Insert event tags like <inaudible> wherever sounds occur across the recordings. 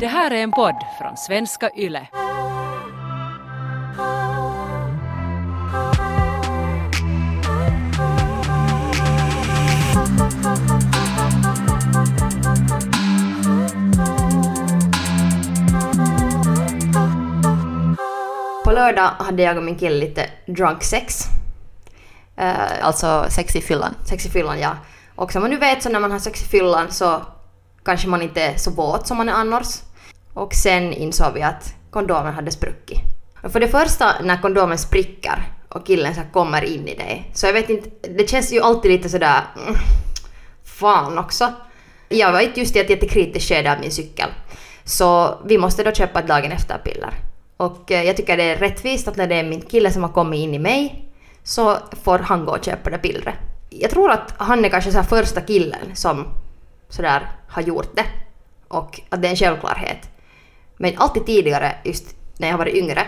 Det här är en podd från svenska YLE. På lördag hade jag och min kille lite drunk sex. Uh, Alltså sex i fyllan. sex i fyllan, ja. Och som man nu vet så när man har sex i fyllan så kanske man inte är så våt som man är annars. Och sen insåg vi att kondomen hade spruckit. Och för det första när kondomen spricker och killen så kommer in i dig. Så jag vet inte, det känns ju alltid lite sådär... mm, Fan också. Jag var just i ett jättekritiskt skede av min cykel. Så vi måste då köpa ett dagen efter-piller. Och eh, jag tycker det är rättvist att när det är min kille som har kommit in i mig så får han gå och köpa det pillret. Jag tror att han är kanske så här första killen som sådär har gjort det. Och att det är en självklarhet. Men alltid tidigare, just när jag har varit yngre,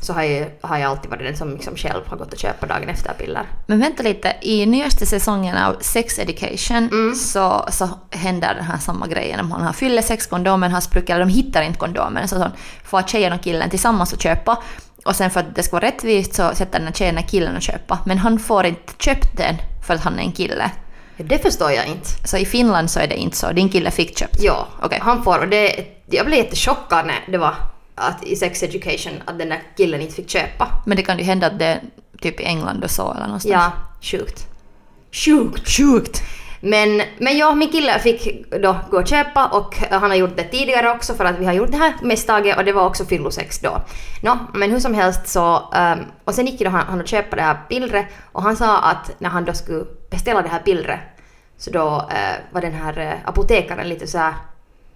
så har jag, har jag alltid varit den som liksom själv har gått och köpt dagen efter-piller. Men vänta lite, i nyaste säsongen av Sex Education Mm. så, så händer den här samma grejen. Om han har fyller sex kondomen har spruckit, eller de hittar inte kondomen. Så, så får tjejen och killen tillsammans att köpa. Och sen för att det ska vara rättvist så sätter den här tjejen och killen att köpa. Men han får inte köpt den för att han är en kille. Det förstår jag inte. Så i Finland så är det inte så. Din kille fick köpt. Ja, Okej. han får. Och det, jag blev jättechockad när det var att i sex education att den där killen inte fick köpa. Men det kan ju hända att det är typ i England och så eller någonstans. Ja, sjukt. Sjukt! Sjukt! Men, men ja, min kille fick då gå och köpa och han har gjort det tidigare också för att vi har gjort det här misstaget och det var också fyllosex då. Nå, men hur som helst så... ehm, och sen gick då han, han och köpa det här pillret och han sa att när han då skulle beställa det här pillret så då eh, var den här eh, apotekaren lite så här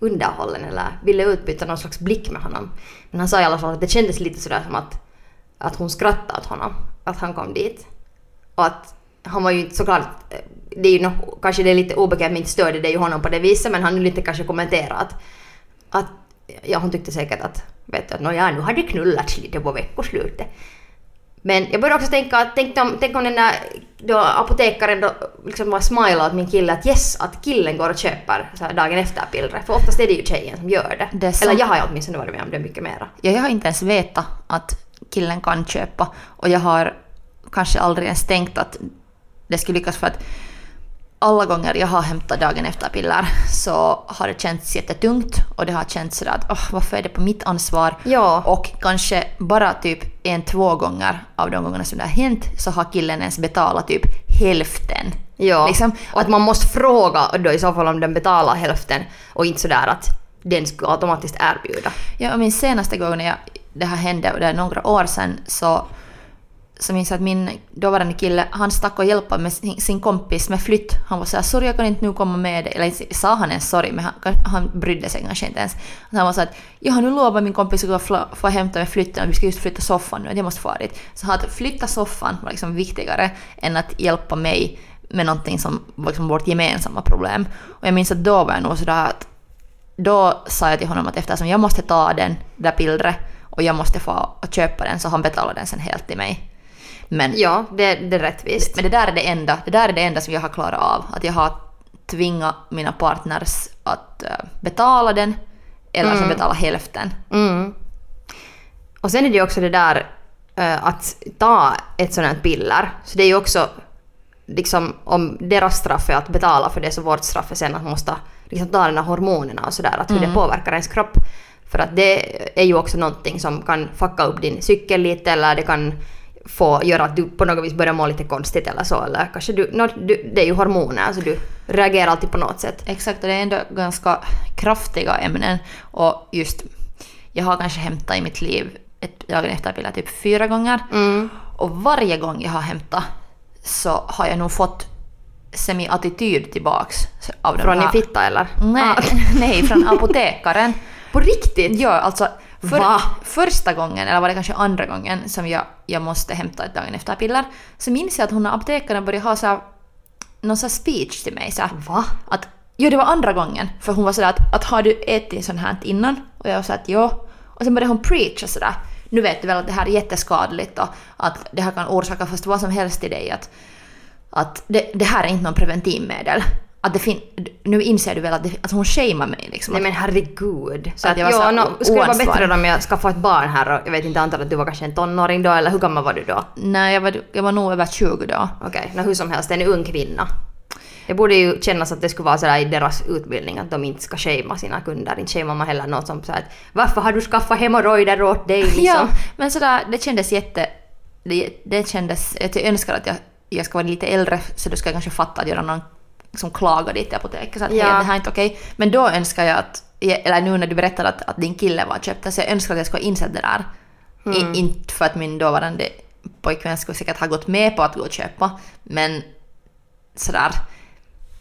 underhållen eller ville utbyta någon slags blick med honom. Men han sa i alla fall att det kändes lite sådär som att, att hon skrattade åt honom, att han kom dit. Och att han var ju inte såklart, eh, det är ju nog, kanske det är lite obekvämt, men inte störde det ju honom på det viset, men han ville inte kanske kommentera att, att ja hon tyckte säkert att, vet du, att nåja nu har det knullats lite på veckoslutet. Men jag började också tänka att tänk om, tänk om den där då apotekaren då liksom bara smilade åt min kille att yes, att killen går och köper så dagen efter pillret. För oftast är det ju tjejen som gör det. Det. Eller jag har ju åtminstone varit med om det mycket mera. Ja, jag har inte ens vetat att killen kan köpa och jag har kanske aldrig ens tänkt att det skulle lyckas för att alla gånger jag har hämtat dagen efter piller så har det känts jättetungt och det har känts sådär att oh, varför är det på mitt ansvar? Ja. Och kanske bara typ en, två gånger av de gångerna som det har hänt så har killen ens betalat typ hälften. Ja, Liksom, och att man måste fråga då i så fall om den betalar hälften och inte sådär att den skulle automatiskt erbjuda. Ja, och min senaste gång när jag, det här hände, och det är några år sedan, så, så minns jag att min dåvarande kille, han stack och hjälpte med sin, kompis med flytt. Han var såhär, sorry jag kan inte nu komma med dig. Eller sa han ens sorry, men han, han brydde sig kanske inte ens. Han var så att, jag har nu lovat min kompis att gå och få hämta med flytten och vi ska just flytta soffan nu, att jag måste få dit. Så att flytta soffan var liksom viktigare än att hjälpa mig med någonting som var liksom vårt gemensamma problem. Och jag minns att då var jag nog sådär att då sa jag till honom att eftersom jag måste ta den där pillret och jag måste få köpa den så han betalade den sen helt till mig. Men, Ja, det, det är rättvist. men det där är det enda, det där är det enda som jag har klarat av. Att jag har tvingat mina partners att eh, betala den eller som betala hälften. Mm. Och sen är det ju också det där eh, att ta ett sådant här piller. Så det är ju också liksom om deras straff är att betala för det så vårt straff är sen att man måste liksom ta de här hormonerna och sådär, att hur det påverkar ens kropp. För att det är ju också någonting som kan fucka upp din cykel lite eller det kan få göra att du på något vis börjar må lite konstigt eller så. Eller kanske du, nå, du det är ju hormoner, alltså du reagerar alltid på något sätt. Exakt, och det är ändå ganska kraftiga ämnen. Och just, jag har kanske hämtat i mitt liv ett dagen efter piller typ fyra gånger. Mm. Och varje gång jag har hämtat så har jag nog fått semi-attityd tillbaks. Av Från din fitta eller? Nej, Ah. <laughs> nej, från apotekaren. På riktigt? Ja, alltså för, Va? första gången, eller var det kanske andra gången, som jag, jag måste hämta ett dagen efter piller, så minns jag att hon apotekaren började ha så här, någon sån här speech till mig. Så här, Va? att, jo, det var andra gången. För hon var sådär att, att har du ätit sånt här innan? Och jag såhär att ja. Och sen började hon preacha sådär. Nu vet du väl att det här är jätteskadligt och att det här kan orsaka fast vad som helst i dig. Att, att det, det här är inte någon preventivmedel. Att det fin- nu inser du väl att, det, att hon shamear mig liksom. Nej men herregud. Så Att att, jag var så ja, här no, skulle det vara bättre om jag skaffade ett barn här och jag vet inte, antar att du var kanske en tonåring då eller hur gammal var du då? Nej, jag var, jag var nog över 20 då. Okej, okay, hur som helst, en ung kvinna. Det borde ju kännas att det skulle vara sådär i deras utbildning att de inte ska shamea sina kunder. Inte shamear man heller något som såhär att varför har du skaffat hemorrojder åt dig <laughs> liksom? Ja, men sådär, det kändes jätte... Det, det kändes... Jag önskar att jag, jag ska vara lite äldre så du ska kanske fatta att göra någon som klagar dit till apoteket. Så att Ja. hej, det här är inte okej. Men då önskar jag att... Eller nu när du berättade att, att din kille var köpt, så jag önskar att jag skulle ha insett det där. Mm. I, inte för att min dåvarande pojkvän skulle säkert ha gått med på att gå och köpa, men sådär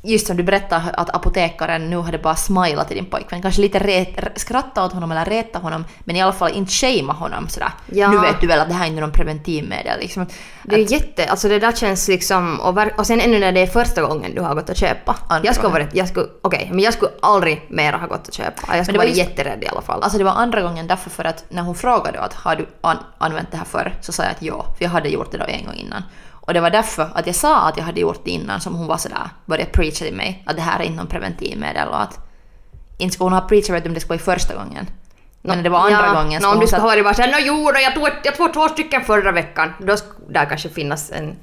just som du berättade att apotekaren nu hade bara smilat till din pojkvän, kanske lite ret, skratta åt honom eller reta honom, men i alla fall inte shamea honom sådär. Ja. Nu vet du väl att det här är inte någon preventivmedel liksom. Det är ju jätte, alltså det där känns liksom, och, ver- och sen ännu när det är första gången du har gått och köpa. Andra Jag skulle varit, jag skulle, okej, men jag skulle aldrig mera ha gått och köpa. Jag skulle var just- jätterädd i alla fall. Alltså det var andra gången därför för att när hon frågade att har du an- använt det här förr så sa jag att ja, för jag hade gjort det då en gång innan. Och det var därför att jag sa att jag hade gjort det innan som hon var sådär, började preacha till mig att det här är inte någon preventivmedel och att inte skulle hon ha preachat om det skulle vara i första gången. Men det var andra ja, gången no, om du skulle ha varit bara såhär, nå jo då, jag tog, jag tog två stycken förra veckan. Då skulle där kanske finnas en,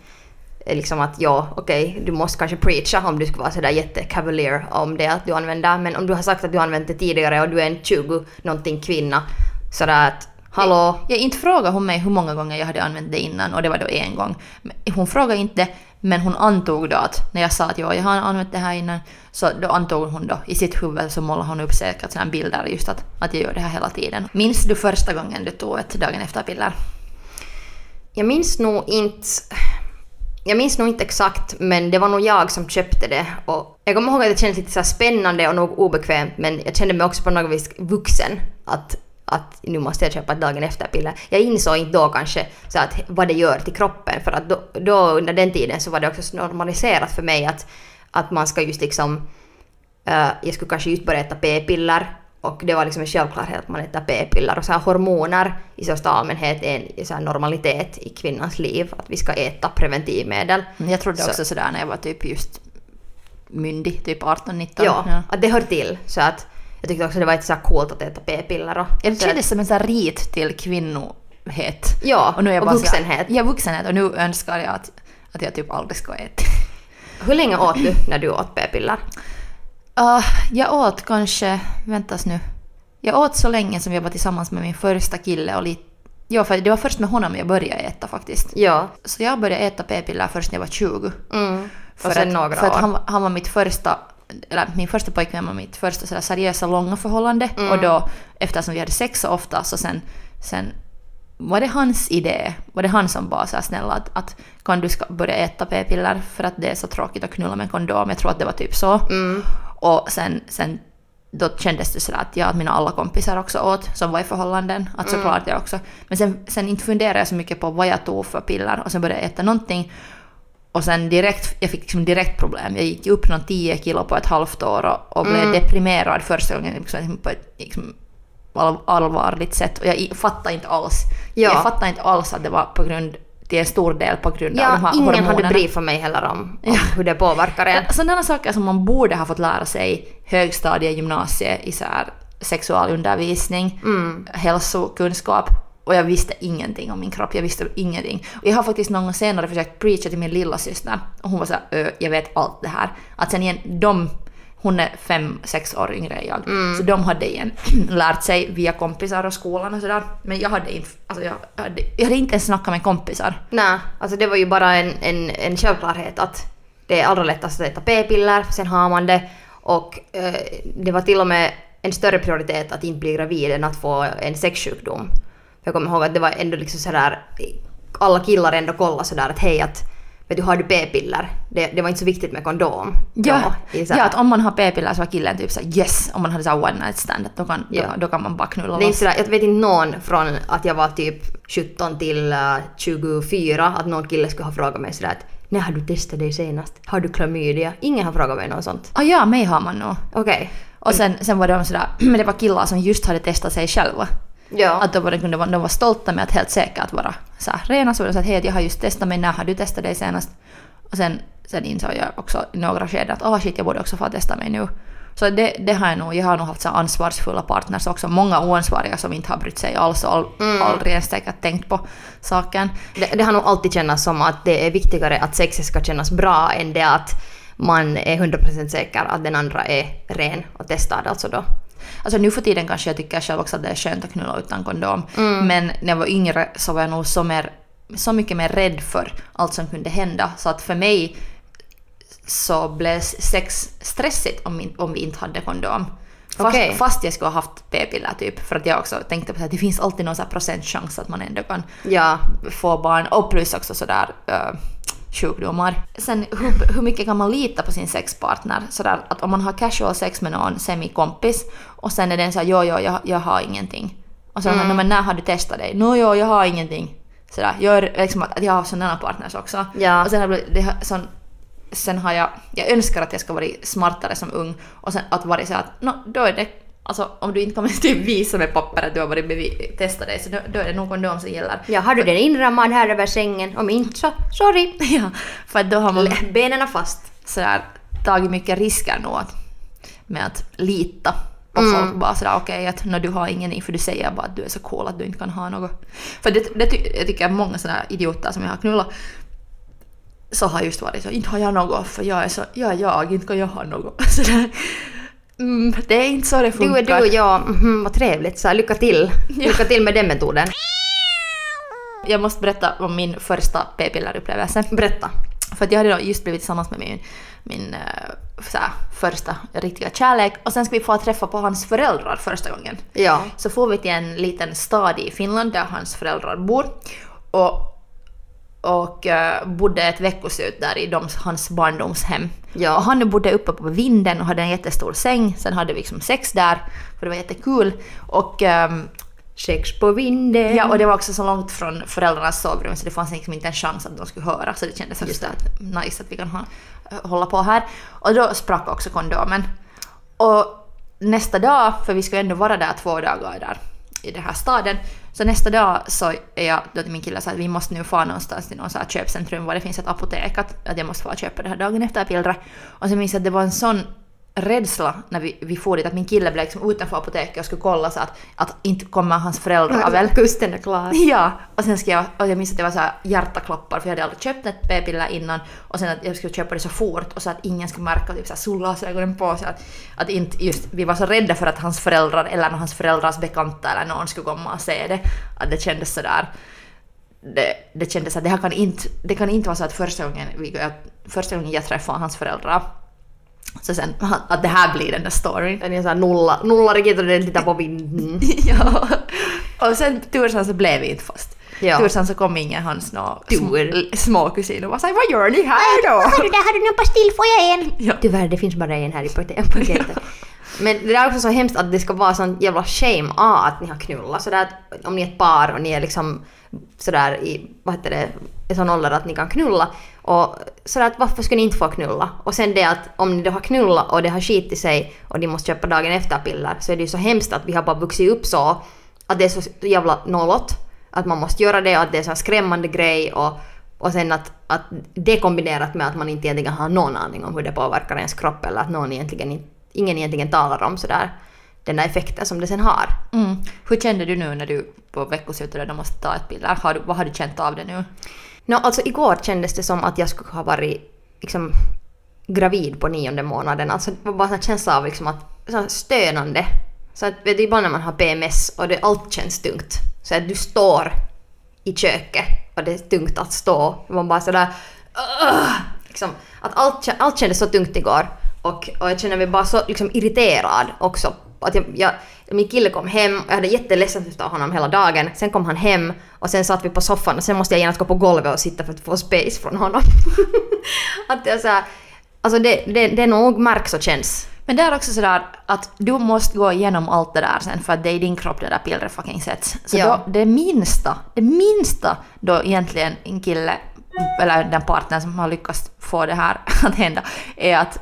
liksom att ja, okej, du måste kanske preacha om du skulle vara sådär jätte-cavalier om det att du använder. Men om du har sagt att du har använt det tidigare och du är en 20 någonting kvinna, sådär att hallå, Jag inte frågade hon mig hur många gånger jag hade använt det innan och det var då en gång. Hon frågade inte men hon antog då att när jag sa att ja, jag har använt det här innan så då antog hon då i sitt huvud så målade hon upp säkert sådana bilder just att, att jag gör det här hela tiden. Minns du första gången du tog ett dagen efter-piller? Jag minns nog inte... Jag minns nog inte exakt, men det var nog jag som köpte det. Och jag kommer ihåg att det kändes lite så spännande och nog obekvämt, men jag kände mig också på något vis vuxen. Att, att nu måste jag köpa ett dagen efter-piller. Jag insåg inte då kanske så att vad det gör till kroppen, för att då, då under den tiden så var det också så normaliserat för mig att, att man ska just liksom... eh, jag skulle kanske just börja äta p-piller och det var liksom en självklarhet att man äter p-piller och så här hormoner i största allmänhet är en så här normalitet i kvinnans liv att vi ska äta preventivmedel. Jag trodde Så- också sådär när jag var typ just myndig, typ 18-19. Ja, att det hör till. Så att jag tyckte också det var lite så coolt att äta p-piller och... Det kändes som en sån rit till kvinnohet. Ja, och, nu är jag och bara så vuxenhet. Ja, vuxenhet. Och nu önskar jag att, att jag typ aldrig ska äta. hur länge åt du när du åt p-piller? Uh, jag åt kanske, väntas nu. Jag åt så länge som jag var tillsammans med min första kille och lite... Ja, för det var först med honom jag började äta faktiskt. Ja. Så jag började äta p-piller först när jag var 20. Mm. För att, några för att han, han var mitt första, eller min första pojkvän var mitt första sådär seriösa långa förhållande. Mm. Och då, eftersom vi hade sex så ofta, så sen, sen var det hans idé, var det han som var så här snäll att, att kan du ska börja äta p-piller för att det är så tråkigt att knulla med kondom. Jag tror att det var typ så. Mm. Och sen, sen då kändes det sådär att, ja, att mina alla kompisar också åt som var i förhållanden. Att Mm. såklart jag också. Men sen, sen inte funderade jag så mycket på vad jag tog för piller och sen började jag äta någonting. Och sen direkt, jag fick liksom direkt problem. Jag gick upp någon 10 kilo på ett halvt år och, och blev Mm. deprimerad första gången liksom, på ett liksom, all, allvarligt sätt. Och jag fattade inte alls. Ja. Jag fattade inte alls att det var på grund, till en stor del på grund av de Ja, här ingen hormonerna. hade briefat mig heller om, om hur det påverkar en. <laughs> Sådana saker som man borde ha fått lära sig högstadie, gymnasie i så här sexualundervisning, Mm. hälsokunskap. Och jag visste ingenting om min kropp, jag visste ingenting. Och jag har faktiskt någon gång senare försökt preacha till min lilla syster och hon var såhär "Ö, jag vet allt det här. Att sen igen, de, hon är fem, sex år yngre än jag, Mm. så de hade igen <clears throat> lärt sig via kompisar och skolan och sådär. Men jag hade inte, alltså jag hade, jag hade inte ens snackat med kompisar. Nej, alltså det var ju bara en, en, en självklarhet att det är allra lättast att äta p-piller, sen har man det. Och eh, det var till och med en större prioritet att inte bli gravid än att få en sexsjukdom. Jag kommer ihåg att det var ändå liksom sådär, alla killar ändå kollade sådär att hej att vet du har du p-piller? Det, det var inte så viktigt med kondom. Ja, då, ja att om man har p-piller så var killen typ såhär yes, om man hade såhär one night stand, då kan, Ja. då, då kan man bara knulla Det är inte loss. sådär, jag vet inte någon från att jag var typ 17 till eh, 24 att någon kille skulle ha frågat mig sådär att när har du testat dig senast? Har du klamydia? Ingen har frågat mig något sånt. Ah, ja, mig har man nog. Okej. Och sen, sen var de sådär, <clears throat> men det var killar som just hade testat sig själva. Ja. Att då var det, de, var, de var stolta med att helt säkert vara så här, rena så de sa att hej jag har just testat mig, när har du testat dig senast? Och sen sen insåg jag också i några skeden att ah shit, jag borde också få testa mig nu. Så det, det har jag nog, jag har nog haft så ansvarsfulla partners också. Många oansvariga som inte har brytt sig alls och all, Mm. aldrig ens säkert tänkt på saken. Det, det har nog alltid känts som att det är viktigare att sexet ska kännas bra än det att man är 100% säker att den andra är ren och testad alltså då. Alltså nu för tiden kanske jag tycker själv också att det är skönt att knulla utan kondom. Mm. Men när jag var yngre så var jag nog så, mer, så mycket mer rädd för allt som kunde hända. Så att för mig så blev sex stressigt om, vi- om vi inte hade kondom. Fast, Okej. fast jag skulle ha haft p-piller typ. För att jag också tänkte på att det finns alltid någon procentchans att man ändå kan Ja, få barn. Och plus också sådär uh, sjukdomar. Sen hur, hur mycket kan man lita på sin sexpartner? Sådär att om man har casual sex med någon semikompis och sen är den såhär jo, jo, jag, jag har ingenting. Och sen mm. men när har du testat dig? No, jo, jag har ingenting. Sådär, jag, är liksom att, jag har sådana partners också. Ja. Och sen har det, sån, sen har jag, jag önskar att jag ska vara smartare som ung och sen att vara så att no, då är det Alltså om du inte kommer <laughs> typ visa med papper att du har varit testat dig så då, då är det nog kondom som gäller. ja har du den inrammad här över sängen? Om inte så, sorry. <laughs> Ja, för då har man Benen fast. sådär tagit mycket risker nog att, med att lita på folk. Bara sådär okej att när du har ingenting för du säger bara att du är så cool att du inte kan ha något. För det, det ty, jag tycker många sådana idioter som jag har knullat så har just varit så inte har jag något för jag är så, jag är jag, inte kan jag ha något. <laughs> Sådär. Mm, det är inte så det Du funkar. är du och jag, mhm, vad trevligt. Så här, lycka till. <laughs> Lycka till med den metoden. Jag måste berätta om min första p-pillerupplevelse. Berätta. För att jag hade då just blivit tillsammans med min, min eh, så här, första riktiga kärlek och sen ska vi få träffa på hans föräldrar första gången. Ja. Så får vi till en liten stad i Finland där hans föräldrar bor och, och eh, bodde ett veckoslut där i de, hans barndomshem. Ja. Och han bodde uppe på vinden och hade en jättestor säng. Sen hade vi liksom sex där för det var jättekul. Och ehm, Sex på vinden. Ja, och det var också så långt från föräldrarnas sovrum så det fanns liksom inte en chans att de skulle höra. Så det kändes just att nice att vi kan ha, hålla på här. Och då sprack också kondomen. Och nästa dag, för vi skulle ändå vara där två dagar där i den här staden. Så nästa dag så är jag då till min kille så att vi måste nu få någonstans till någon så här köpcentrum var det finns ett apotek att, att jag måste få köpa det här dagen efter pillret. Och så minns jag att det var en sån rädsla när vi, vi for dit att min kille blev liksom utanför apoteket och skulle kolla så att, att inte kommer hans föräldrar väl. Kusten är klar. <laughs> Ja, och sen ska jag, och jag minns att det var så här hjärtakloppar för jag hade aldrig köpt ett p-piller innan och sen att jag skulle köpa det så fort och så att ingen skulle märka typ så solglasögonen på så att, att inte just, vi var så rädda för att hans föräldrar eller hans föräldrars bekanta eller någon skulle komma och se det. Att det kändes sådär det, det kändes att det här kan inte, det kan inte vara så att första gången, vi, första gången jag träffar hans föräldrar så sen att det här blir den där storyn. Nolla, nolla riktigt och den tittar på vinden. <laughs> ja. Och sen tursan så blev vi inte fast. Ja. Tursan så kom ingen hans nå Tur. små kusin och var såhär vad gör ni här då? <laughs> Har du där, har du någon pastill? Får jag en? Ja. Tyvärr, det finns bara en här i paket- paketet. Men det är också så hemskt att det ska vara sån jävla shame ah, att ni har knullat. Sådär att om ni är ett par och ni är liksom sådär i, vad heter det, i sån ålder att ni kan knulla. Och sådär att varför skulle ni inte få knulla? Och sen det att om ni då har knullat och det har skitit sig och ni måste köpa dagen efter piller så är det ju så hemskt att vi har bara vuxit upp så att det är så jävla nollot. Att man måste göra det och att det är en skrämmande grej och, och sen att, att det kombinerat med att man inte egentligen har någon aning om hur det påverkar ens kropp eller att någon egentligen, inte- ingen egentligen talar om sådär den där effekten som det sen har. Mm. Hur kände du nu när du på veckoslutet då måste ta ett piller? Har vad har du känt av det nu? Nå, alltså igår kändes det som att jag skulle ha varit liksom gravid på nionde månaden. Alltså det var bara en känsla av liksom att, så stönande. Så att vet du, ibland när man har PMS och det, allt känns tungt. Så att du står i köket och det är tungt att stå. Man bara sådär... Liksom, att allt, allt kändes så tungt igår. Och, och jag känner mig bara så liksom, irriterad också. Att jag, jag, min kille kom hem och jag hade jätteledsen efter honom hela dagen. Sen kom han hem och sen satt vi på soffan och sen måste jag genast gå på golvet och sitta för att få space från honom. <laughs> att jag så här, alltså det, det, det nog märks och känns. Men det är också sådär att du måste gå igenom allt det där sen för att det är i din kropp det där pillret fucking sätts. Så Ja. då, det minsta, det minsta då egentligen en kille eller den partnern som har lyckats få det här <laughs> att hända är att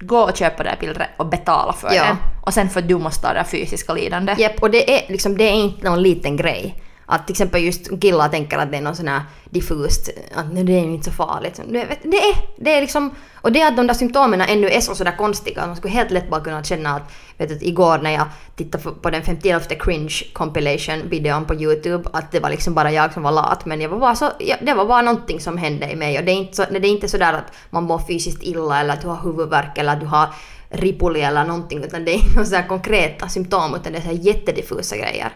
gå och köpa det här pillret och betala för Ja. det. Och sen för att du måste ta det fysiska lidande. Japp, och det är liksom, det är inte någon liten grej. Att till exempel just killar tänker att det är någon sån här diffust, att nej, det är inte så farligt. Det, det är, det är liksom, och det är att de där symptomen ännu är så sådär konstiga, att man skulle helt lätt bara kunna känna att, vet du, igår när jag tittade på- den 51 cringe compilation videon på YouTube, att det var liksom bara jag som var lat, men jag var bara så, ja, det var bara någonting som hände i mig och det är inte så, det är inte sådär att man mår fysiskt illa eller att du har huvudvärk eller att du har ripuli eller någonting, utan det är <laughs> inga så konkreta symptom, utan det är så jättediffusa grejer.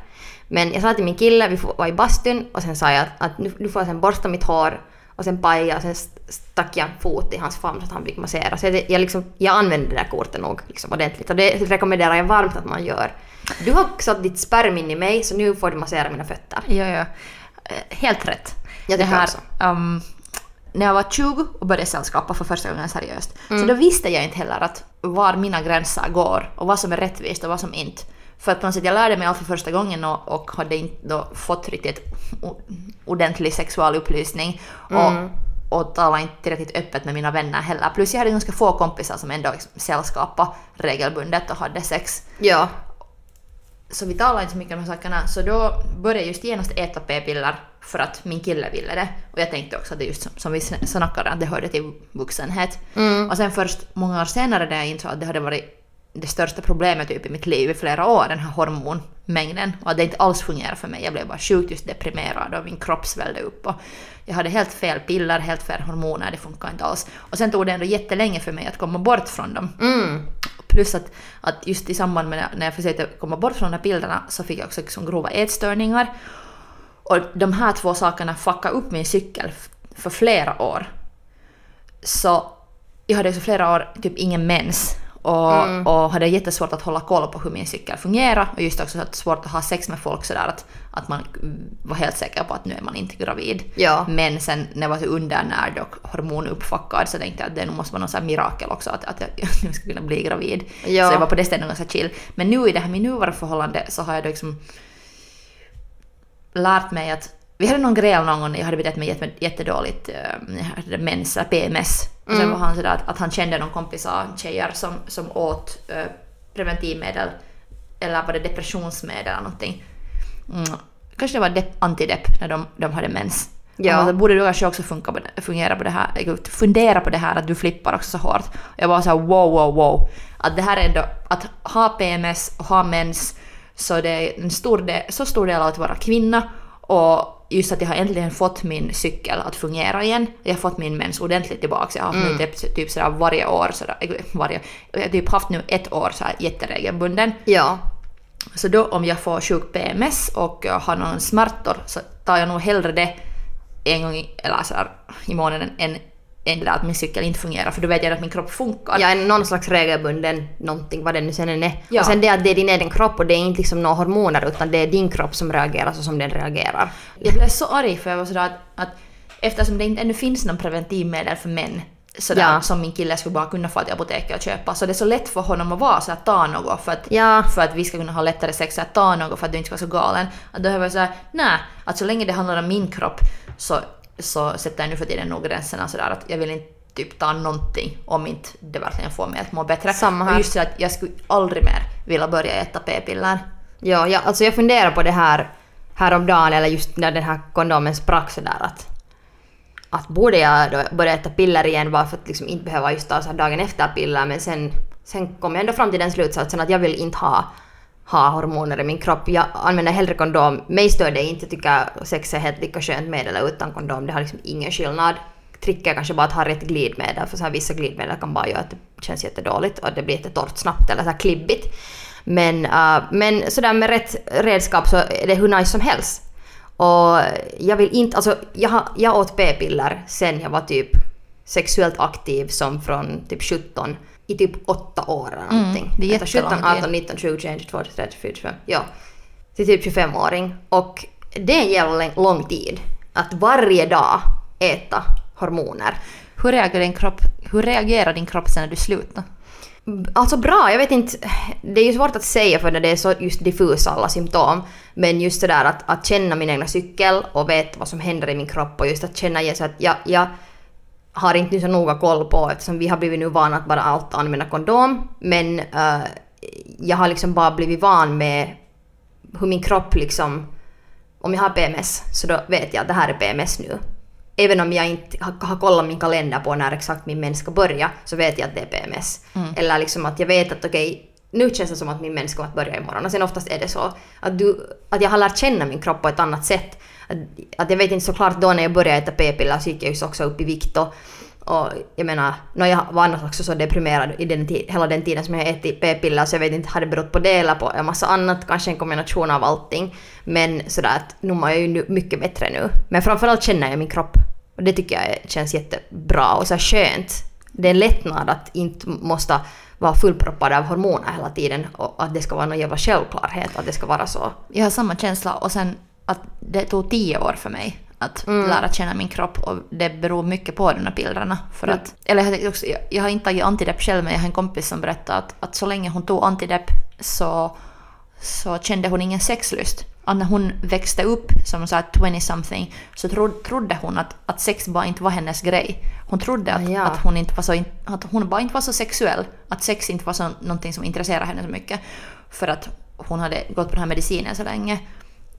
Men jag sa till min kille, vi var i bastun och sen sa jag att, att nu, du får sen borsta mitt hår och sen paja och sen st- stack jag en fot i hans famn så att han fick massera. Så jag, jag, liksom, jag använde det där kortet nog liksom ordentligt och det rekommenderar jag varmt att man gör. Du har satt ditt sperm in i mig så nu får du massera mina fötter. Ja, ja. Eh, Helt rätt. Jag det tycker här, också. um, när jag var 20 och började sällskapa för första gången seriöst, så då visste jag inte heller att var mina gränser går och vad som är rättvist och vad som inte. För att på något sätt, jag lärde mig allt för första gången och, och hade inte fått riktigt ordentlig sexualupplysning och, och talade inte tillräckligt öppet med mina vänner heller. Plus jag hade ganska få kompisar som ändå liksom sällskapade regelbundet och hade sex. Ja. Så vi talade inte så mycket om de här sakerna, så då började jag just genast äta p-piller för att min kille ville det. Och jag tänkte också att det just som, som vi sn- snackade, att det hörde till vuxenhet. Och sen först många år senare när jag insåg att det hade varit det största problemet typ i mitt liv i flera år, den här hormonmängden. Och att det inte alls fungerade för mig. Jag blev bara sjukt just deprimerad och min kropp svällde upp. Och jag hade helt fel piller, helt fel hormoner, det funkar inte alls. Och sen tog det ändå jättelänge för mig att komma bort från dem. Mm. Plus att, att just i samband med när jag försökte komma bort från de här pillerna så fick jag också liksom grova ätstörningar. Och de här två sakerna fuckade upp min cykel för flera år. Så jag hade så flera år typ ingen mens och, och hade jättesvårt att hålla koll på hur min cykel fungerar och just också att svårt att ha sex med folk sådär att, att man var helt säker på att nu är man inte gravid. Ja. Men sen när jag var så undernärd och hormonuppfuckad så tänkte jag att det nog måste vara här mirakel också att, att jag <laughs> nu ska kunna bli gravid. Ja. Så jag var på det stället ganska chill. Men nu i det här min nuvarande förhållande så har jag då liksom lärt mig att vi hade någon grej någon gång när jag hade betett mig jätte, jättedåligt, jag hade mens, PMS. Och sen var han sådär att, att han kände någon kompisar, tjejer som, som åt äh, preventivmedel eller var det depressionsmedel eller någonting. Mm. Kanske det var dep- antidepp när de, de hade mens. Ja. Och så borde du kanske också funka på det, fungera på det här, eller fundera på det här att du flippar också så hårt. Jag var så här wow, wow, wow. Att det här är ändå, att ha PMS och ha mens, så det är en stor del, så stor del av att vara kvinna och just att jag har äntligen fått min cykel att fungera igen. Jag har fått min mens ordentligt tillbaka. Jag har haft mm. typ, typ sådär varje år, sådär, äh, varje, jag har typ haft nu ett år så här jätteregelbunden. Ja. Så då om jag får sjuk PMS och jag har någon smärtor så tar jag nog hellre det en gång i, eller så här, i månaden än, än det där att min cykel inte fungerar för då vet jag att min kropp funkar. Ja, någon slags regelbunden någonting, vad det nu sen än är. Ja. Och sen det att det är din egen kropp och det är inte liksom några hormoner utan det är din kropp som reagerar så som den reagerar. Jag blev så arg för jag var sådär att, att eftersom det inte ännu finns någon preventivmedel för män sådär, Ja. som min kille skulle bara kunna få till apoteket och köpa så det är så lätt för honom att vara så att ta något för att, Ja. för att vi ska kunna ha lättare sex, att ta något för att du inte ska vara så galen. Att då har jag varit såhär, nej, att så länge det handlar om min kropp så, så sätter jag nu för tiden nog gränserna sådär att jag vill inte typ ta någonting om inte det verkligen får mig att må bättre. Samma här. Och just så att jag skulle aldrig mer vilja börja äta p-piller. Ja, ja, alltså jag funderar på det här häromdagen eller just när den här kondomen sprack sådär att att borde jag då börja äta piller igen bara för att liksom inte behöva just ta så dagen efter piller men sen, sen kom jag ändå fram till den slutsatsen att jag vill inte ha, ha hormoner i min kropp. Jag använder hellre kondom. Mig stör det inte, jag tycker sex är helt lika skönt med eller utan kondom. Det har liksom ingen skillnad. Tricket är kanske bara att ha rätt glidmedel för så här vissa glidmedel kan bara göra att det känns jättedåligt och det blir jättetorrt snabbt eller så här klibbigt. Men, uh, men sådär med rätt redskap så är det hur nice som helst. Och jag vill inte, alltså jag, jag åt p-piller sen jag var typ sexuellt aktiv som från typ 17 i typ 8 år eller någonting. Mm, det är 17, jättelång tid. 18, 19, 20, 21, 22, 23, 24, 25. Ja. Till typ 25-åring. Och det är en jävla lång tid. Att varje dag äta hormoner. Hur reagerar din kropp, hur reagerar din kropp sen när du slutar? Alltså bra, jag vet inte. Det är ju svårt att säga för när det är så just diffusa alla symptom. Men just det där att, att känna min egna cykel och veta vad som händer i min kropp och just att känna igen så att jag, jag har inte så noga koll på eftersom vi har blivit nu vana att bara allt använda kondom. Men eh, jag har liksom bara blivit van med hur min kropp liksom om jag har PMS så då vet jag att det här är PMS nu. Även om jag inte har, kollat min kalender på när exakt min mens ska börja så vet jag att det är PMS. Eller liksom att jag vet att okej, nu känns det som att min mens kommer att börja imorgon. Och sen oftast är det så att, du, att jag har lärt känna min kropp på ett annat sätt. Att, jag vet inte såklart då när jag började äta p-piller så gick jag ju också upp i vikt och, och jag menar, no, jag var annars också så deprimerad i den hela den tiden som jag ätit p-piller så jag vet inte, har det berott på det eller på en massa annat, kanske en kombination av allting. Men sådär att nu mår jag ju nu mycket bättre nu. Men framförallt känner jag min kropp. Och det tycker jag känns jättebra och så här skönt. Det är en lättnad att inte måste vara fullproppad av hormoner hela tiden och att det ska vara någon jävla självklarhet att det ska vara så. Jag har samma känsla och sen att det tog tio år för mig att lära känna min kropp och det beror mycket på de här pillerna. För Mm. att, eller jag, har också, jag, jag har inte tagit antidepp själv men jag har en kompis som berättade att, att så länge hon tog antidepp så, så kände hon ingen sexlust. Att när hon växte upp som så här 20-something så tro, trodde hon att, att sex bara inte var hennes grej. Hon trodde att, Ah, ja. att, hon inte var så, att hon bara inte var så sexuell. Att sex inte var så, någonting som intresserade henne så mycket. För att hon hade gått på den här medicinen så länge.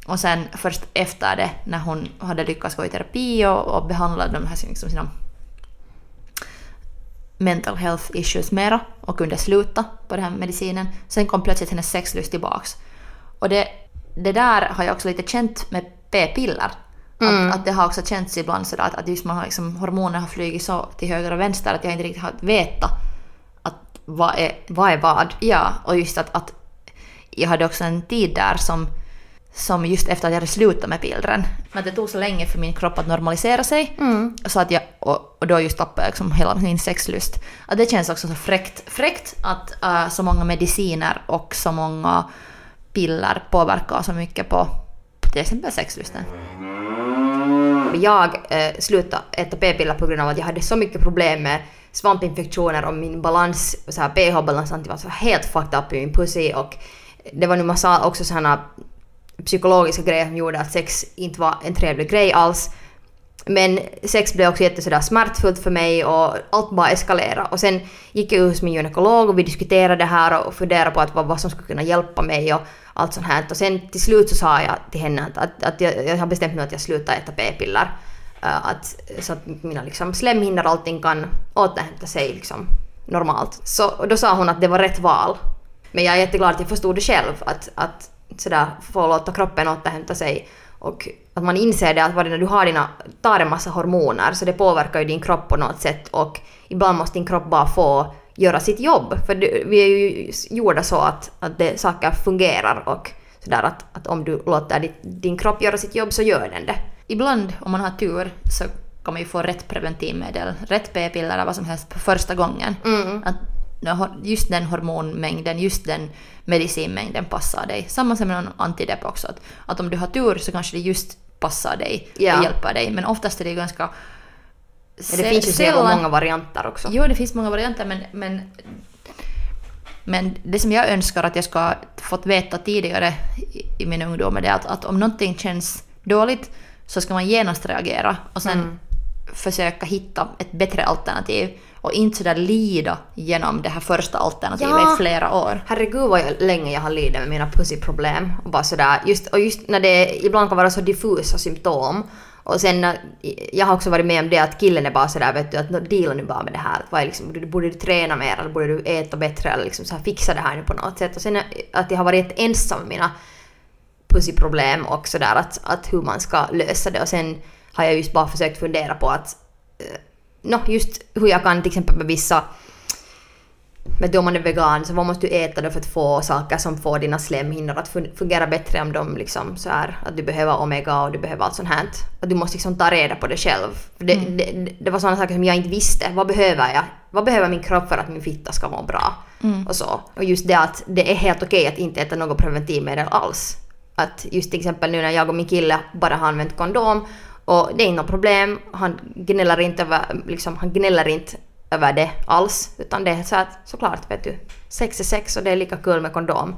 Och sen först efter det, när hon hade lyckats gå i terapi och, och behandla de här liksom sina mental health issues mera och kunde sluta på den här medicinen. Sen kom plötsligt hennes sexlust tillbaks. Och det, det där har jag också lite känt med p-piller. Att, att det har också känts ibland sådär att, att just man har liksom, hormoner har flugit så till höger och vänster att jag inte riktigt har vetat att vad är Vad är vad? Ja, och just att, att jag hade också en tid där som, som just efter att jag hade slutat med pillren, att det tog så länge för min kropp att normalisera sig, så att jag, och, och då just tappade jag liksom hela min sexlust. Att det känns också så fräckt, fräckt att äh, så många mediciner och så många piller påverkar så mycket på till exempel sexlusten. Jag eh, slutade äta p-piller på grund av att jag hade så mycket problem med svampinfektioner och min balans, pH-balans var så helt fucked up i min pussy och det var nu massa också sådana psykologiska grejer som gjorde att sex inte var en trevlig grej alls. Men sex blev också jättesådär smärtfullt för mig och allt bara eskalerade. Och sen gick jag hos min gynekolog och vi diskuterade det här och funderade på att vad, vad som skulle kunna hjälpa mig och allt sånt här. Och sen till slut så sa jag till henne att, att, att jag, jag har bestämt mig att jag slutar äta p-piller. Eh, att, så att mina liksom, slemhinnor och allting kan återhämta sig liksom, normalt. Så och då sa hon att det var rätt val. Men jag är jätteglad att jag förstod det själv. Att, att sådär få låta kroppen återhämta sig. Och att man inser det att är när du har dina, tar en massa hormoner så det påverkar ju din kropp på något sätt och ibland måste din kropp bara få göra sitt jobb. För det, vi är ju gjorda så att, att det, saker fungerar och sådär att, att om du låter din, din kropp göra sitt jobb så gör den det. Ibland, om man har tur, så kan man ju få rätt preventivmedel, rätt p-piller eller vad som helst på första gången. Att just den hormonmängden, just den medicinmängden passar dig. Samma som med någon antidepp också. Att, att om du har tur så kanske det just passar dig Ja. och hjälper dig. Men oftast är det ganska... Men det finns ju jävla många varianter också. Jo, det finns många varianter men, men, men det som jag önskar att jag ska fått veta tidigare i, i min ungdom är att, att om någonting känns dåligt så ska man genast reagera och sen försöka hitta ett bättre alternativ och inte sådär lida genom det här första alternativet Ja. i flera år. Herregud vad jag, länge jag har lidit med mina pussyproblem. Och bara sådär, just, och just när det ibland kan vara så diffusa symptom. Och sen jag har också varit med om det att killen är bara sådär vet du att "Nå, deala nu bara med det här. Vad är liksom, borde, borde du träna mer eller borde du äta bättre eller liksom så här, fixa det här nu på något sätt. Och sen att jag har varit ensam med mina pussyproblem och sådär att, att hur man ska lösa det. Och sen har jag just bara försökt fundera på att nå, just hur jag kan till exempel med vissa Vet du, om man är vegan så vad måste du äta då för att få saker som får dina slemhinnor att fun- fungera bättre om de liksom så här att du behöver omega och du behöver allt sånt här. Att du måste liksom ta reda på det själv. Det, det, det, det var sådana saker som jag inte visste. Vad behöver jag? Vad behöver min kropp för att min fitta ska må bra? Och så. Och just det att det är helt okej att inte äta något preventivmedel alls. Att just till exempel nu när jag och min kille bara har använt kondom och det är inga problem. Han gnäller inte över, liksom, han gnäller inte över det alls. Utan det är så att såklart vet du, sex är sex och det är lika kul med kondom.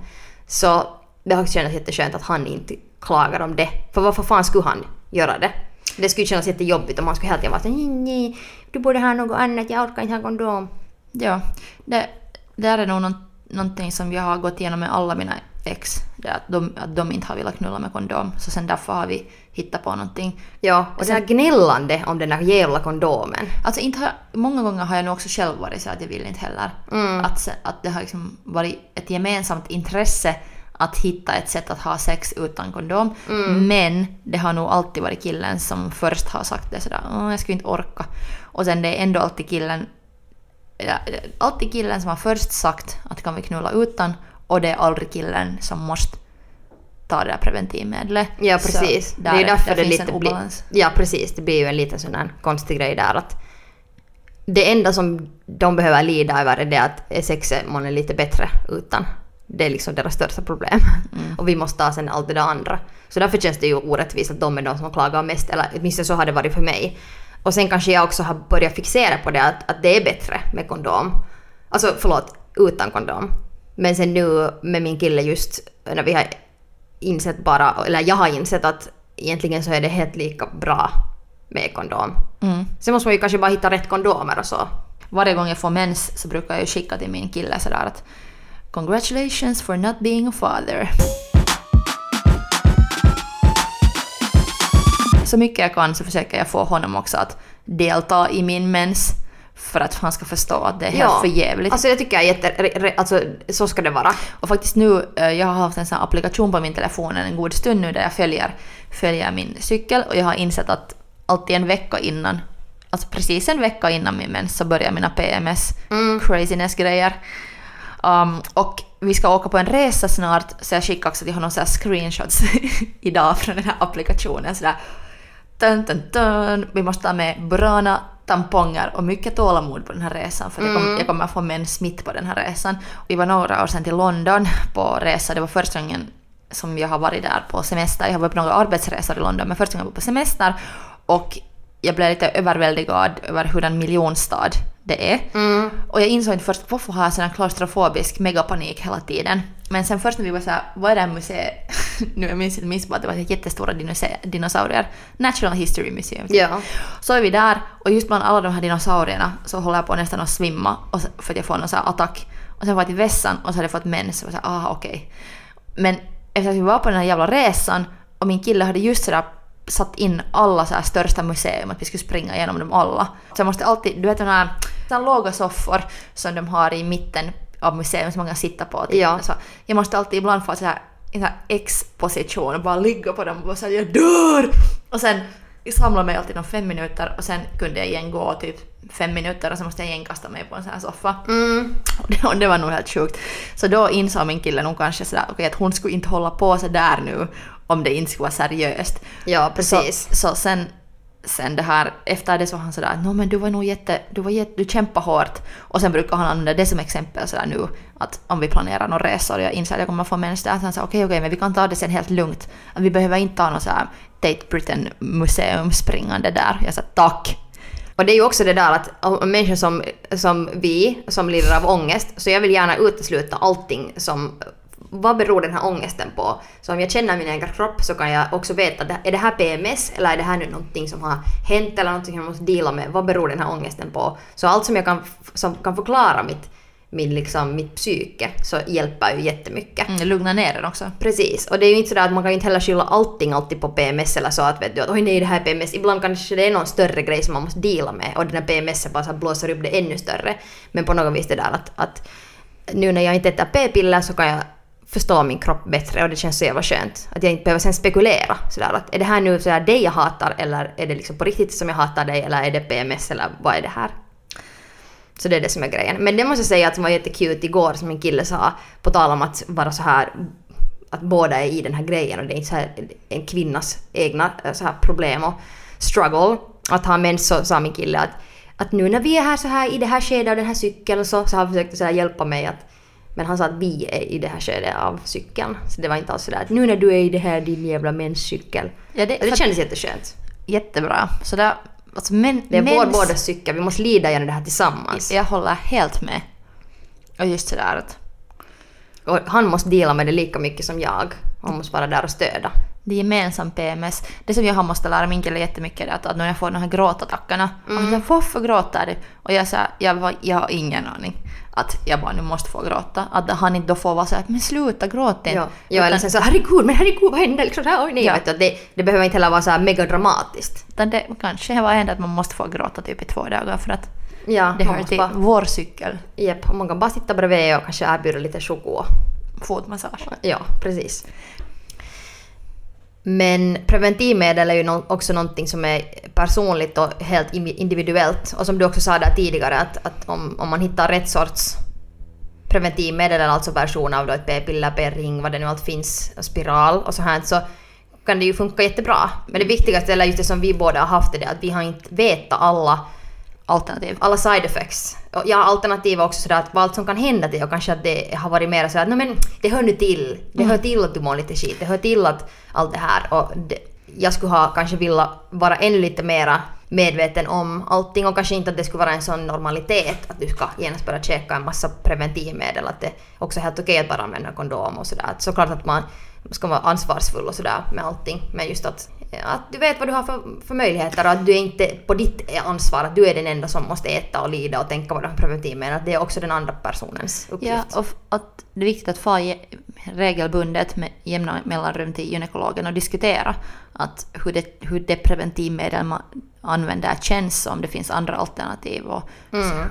Så det har känts jätteskönt att han inte klagar om det. För varför fan skulle han göra det? Det skulle kännas jättejobbigt om han skulle hela tiden vara nej, nej, du borde ha något annat, jag orkar inte ha kondom. Ja, det, det är nog någon, någonting som jag har gått igenom med alla mina ex, det att de, att de inte har velat knulla med kondom. Så sen därför har vi hittat på någonting. Ja, och här gnällande om den där jävla kondomen. Alltså inte har, många gånger har jag nog också själv varit så att jag vill inte heller. Mm. Att, att det har liksom varit ett gemensamt intresse att hitta ett sätt att ha sex utan kondom. Mm. Men det har nog alltid varit killen som först har sagt det sådär "Åh, jag skulle inte orka. Och sen det är ändå alltid killen alltid killen som har först sagt att kan vi knulla utan och det är aldrig killen som måste ta det där preventivmedlet. Ja, precis. Det där är ju därför där det finns lite blir... Ja, precis. Det blir ju en liten sån här konstig grej där att det enda som de behöver lida över är det att är sexet månne lite bättre utan. Det är liksom deras största problem. Mm. Och vi måste ta sen allt det där andra. Så därför känns det ju orättvist att de är de som klagar mest, eller åtminstone så har det varit för mig. Och sen kanske jag också har börjat fixera på det att, att det är bättre med kondom. Alltså förlåt, utan kondom. Men sen nu med min kille just när vi har insett bara, eller jag har insett att egentligen så är det helt lika bra med kondom. Mm. Sen måste man ju kanske bara hitta rätt kondomer och så. Varje gång jag får mens så brukar jag ju skicka till min kille sådär att Congratulations for not being a father. Så mycket jag kan så försöker jag få honom också att delta i min mens för att han ska förstå att det är helt för jävligt. Alltså jag tycker jag är jätte... Alltså så ska det vara. Och faktiskt nu, eh, jag har haft en sån applikation på min telefon en god stund nu där jag följer, följer min cykel och jag har insett att alltid en vecka innan, alltså precis en vecka innan min mens så börjar mina PMS craziness grejer. Um, och vi ska åka på en resa snart så jag skickar också till honom så screenshots <laughs> idag från den här applikationen sådär Dun, dun, dun. Vi måste ha med bröna tamponger och mycket tålamod på den här resan för jag, kommer, jag kommer få mens mitt på den här resan. Vi var några år sedan till London på resa. Det var första gången som jag har varit där på semester. Jag har varit på några arbetsresor i London men första gången jag var på semester och jag blev lite överväldigad över hur en miljonstad det är. Och jag insåg inte först varför har jag sån här klaustrofobisk megapanik hela tiden. Men sen först när vi var såhär, vad är det här museet? <laughs> nu jag minns inte minns bara att det var jättestora dinosaurier. Natural History Museum. Ja. Så är vi där och just bland alla de här dinosaurierna så håller jag på nästan att svimma och så, för att jag får någon sån här attack. Och sen var jag till vässan och så hade jag fått mens och var såhär, ah okej. Men efter att vi var på den här jävla resan och min kille hade just sådär satt in alla så här största museum, att vi skulle springa igenom dem alla. Så jag måste alltid, du vet de här, här låga soffor som de har i mitten av museum som man kan sitta på. Typ. Ja. Så jag måste alltid ibland få så här, en så här X-position och bara ligga på dem och bara säga jag dör! Och sen samla mig alltid de fem minuter och sen kunde jag igen gå typ fem minuter och så måste jag igen kasta mig på en sån här soffa. Mm. Och det, och det var nog helt sjukt. Så då insåg min kille nog kanske sådär okej att hon skulle inte hålla på så där nu om det inte skulle vara seriöst. Ja, precis. Så, så sen, sen det här, efter det så var han sådär no men du var nog jätte, du var jätte, du kämpade hårt. Och sen brukar han använda det som exempel sådär nu att om vi planerar några resor och jag inser att jag kommer få mens där, att han sa okej okej men vi kan ta det sen helt lugnt. Att vi behöver inte ha någon såhär Tate Britain museum springande där. Jag sa tack. Och det är ju också det där att människor som, som vi, som lider av ångest, så jag vill gärna utesluta allting som vad beror den här ångesten på? Så om jag känner min egen kropp så kan jag också veta, är det här PMS eller är det här nu någonting som har hänt eller någonting jag måste deala med? Vad beror den här ångesten på? Så allt som jag kan, som kan förklara mitt, min liksom, mitt psyke så hjälper ju jättemycket. Mm, lugna ner den också. Precis, och det är ju inte sådär att man kan inte heller skylla allting alltid på PMS eller så att vet du att oj nej det här är PMS. Ibland kanske det är någon större grej som man måste deala med och den här PMS bara så blåser upp det ännu större. Men på något vis det där att, att nu när jag inte äter p-piller så kan jag förstå min kropp bättre och det känns så jävla skönt. Att jag inte behöver sen spekulera sådär att är det här nu sådär dig jag hatar eller är det liksom på riktigt som jag hatar dig eller är det PMS eller vad är det här? Så det är det som är grejen. Men det måste jag säga att det var jättekul igår som min kille sa, på tal om att vara så här att båda är i den här grejen och det är inte så här en kvinnas egna eh, så här problem och struggle. Att ha mens så sa min kille att, att nu när vi är här så här i det här skedet av den här cykeln så, så har han försökt så här hjälpa mig att men han sa att vi är i det här skedet av cykeln. Så det var inte alls sådär att nu när du är i det här din jävla menscykel. Ja, det, Och det kändes jätteskönt. jättebra. Så där, alltså, men, Det är vår mens- båda cykel, vi måste lida genom det här tillsammans. Jag håller helt med. Och just sådär att Och han måste dela med det lika mycket som jag. Han måste vara där och stödja. det är gemensam PMS. Det som jag har måste lära min kille jättemycket är att, att när jag får de här gråtattackerna. Mm. Han säger varför gråter du? Och jag säger jag, jag har ingen aning. Att jag bara nu måste få gråta. Att han inte då får vara såhär men sluta gråta inte. Ja, ja eller sen så herregud, men herregud vad hände? Liksom, så här, oj, nej, Ja. vet du, det, det behöver inte heller vara så här megadramatiskt. utan det kanske var ändå att man måste få gråta typ i två dagar för att Ja, det hör till bara, vår cykel. Japp, man kan bara sitta bredvid och kanske erbjuda lite choklad. Fotmassage. Ja, precis. Men preventivmedel är ju också någonting som är personligt och helt individuellt. Och som du också sa där tidigare att, att om, om man hittar rätt sorts preventivmedel, alltså version av då ett p-piller, p-ring, vad det nu allt finns, spiral och så här så kan det ju funka jättebra. Men det viktigaste, eller just det som vi båda har haft, är det att vi har inte vetat alla Alternativ. alla side effects. Ja, alternativ är också sådär att vad allt som kan hända till och kanske att det har varit mer sådär att "Nej, men det hör nu till. Det hör till att du mår lite skit. Det hör till att allt det här. Och det, jag skulle ha kanske vilja vara ännu lite mera medveten om allting och kanske inte att det skulle vara en sån normalitet att du ska genast börja käka en massa preventivmedel. Att det också är helt okej att bara använda kondom och sådär. Såklart att man ska vara ansvarsfull och sådär med allting. Men just att, att du vet vad du har för, för möjligheter och att du är inte på ditt ansvar att du är den enda som måste äta och lida och tänka på de här preventivmedlen. Att det är också den andra personens uppgift. Ja, och att det är viktigt att få ge- regelbundet med jämna mellanrum till gynekologen och diskutera att hur det, hur det preventivmedel man använder känns, om det finns andra alternativ och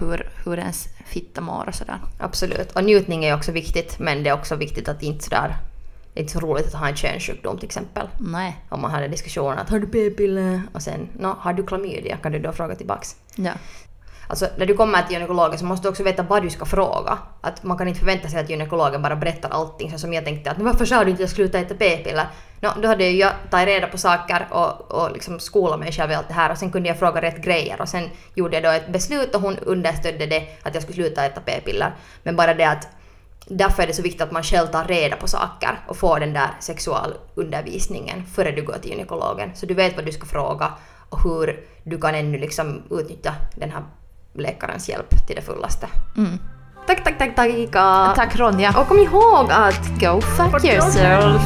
hur, hur ens fitta mår och sådär. Absolut. Och njutning är också viktigt men det är också viktigt att inte sådär det är inte så roligt att ha en könssjukdom till exempel. Nej. Om man hade diskussionen att har du p-piller? Och sen, nå, har du klamydia? Kan du då fråga tillbaks. Ja. Alltså när du kommer till gynekologen så måste du också veta vad du ska fråga. Att man kan inte förvänta sig att gynekologen bara berättar allting så som jag tänkte att "Men varför sa du inte att jag skulle sluta äta p-piller? Nå, då hade ju jag tagit reda på saker och, och liksom skola mig själv i allt det här och sen kunde jag fråga rätt grejer och sen gjorde jag då ett beslut och hon understödde det att jag skulle sluta äta p-piller. Men bara det att därför är det så viktigt att man själv tar reda på saker och får den där sexualundervisningen före du går till gynekologen. Så du vet vad du ska fråga och hur du kan ännu liksom utnyttja den här läkarens hjälp till det fullaste. Mm. Tack, tack, tack, tack Ika! Tack Ronja. Och kom ihåg att Go fuck yourself.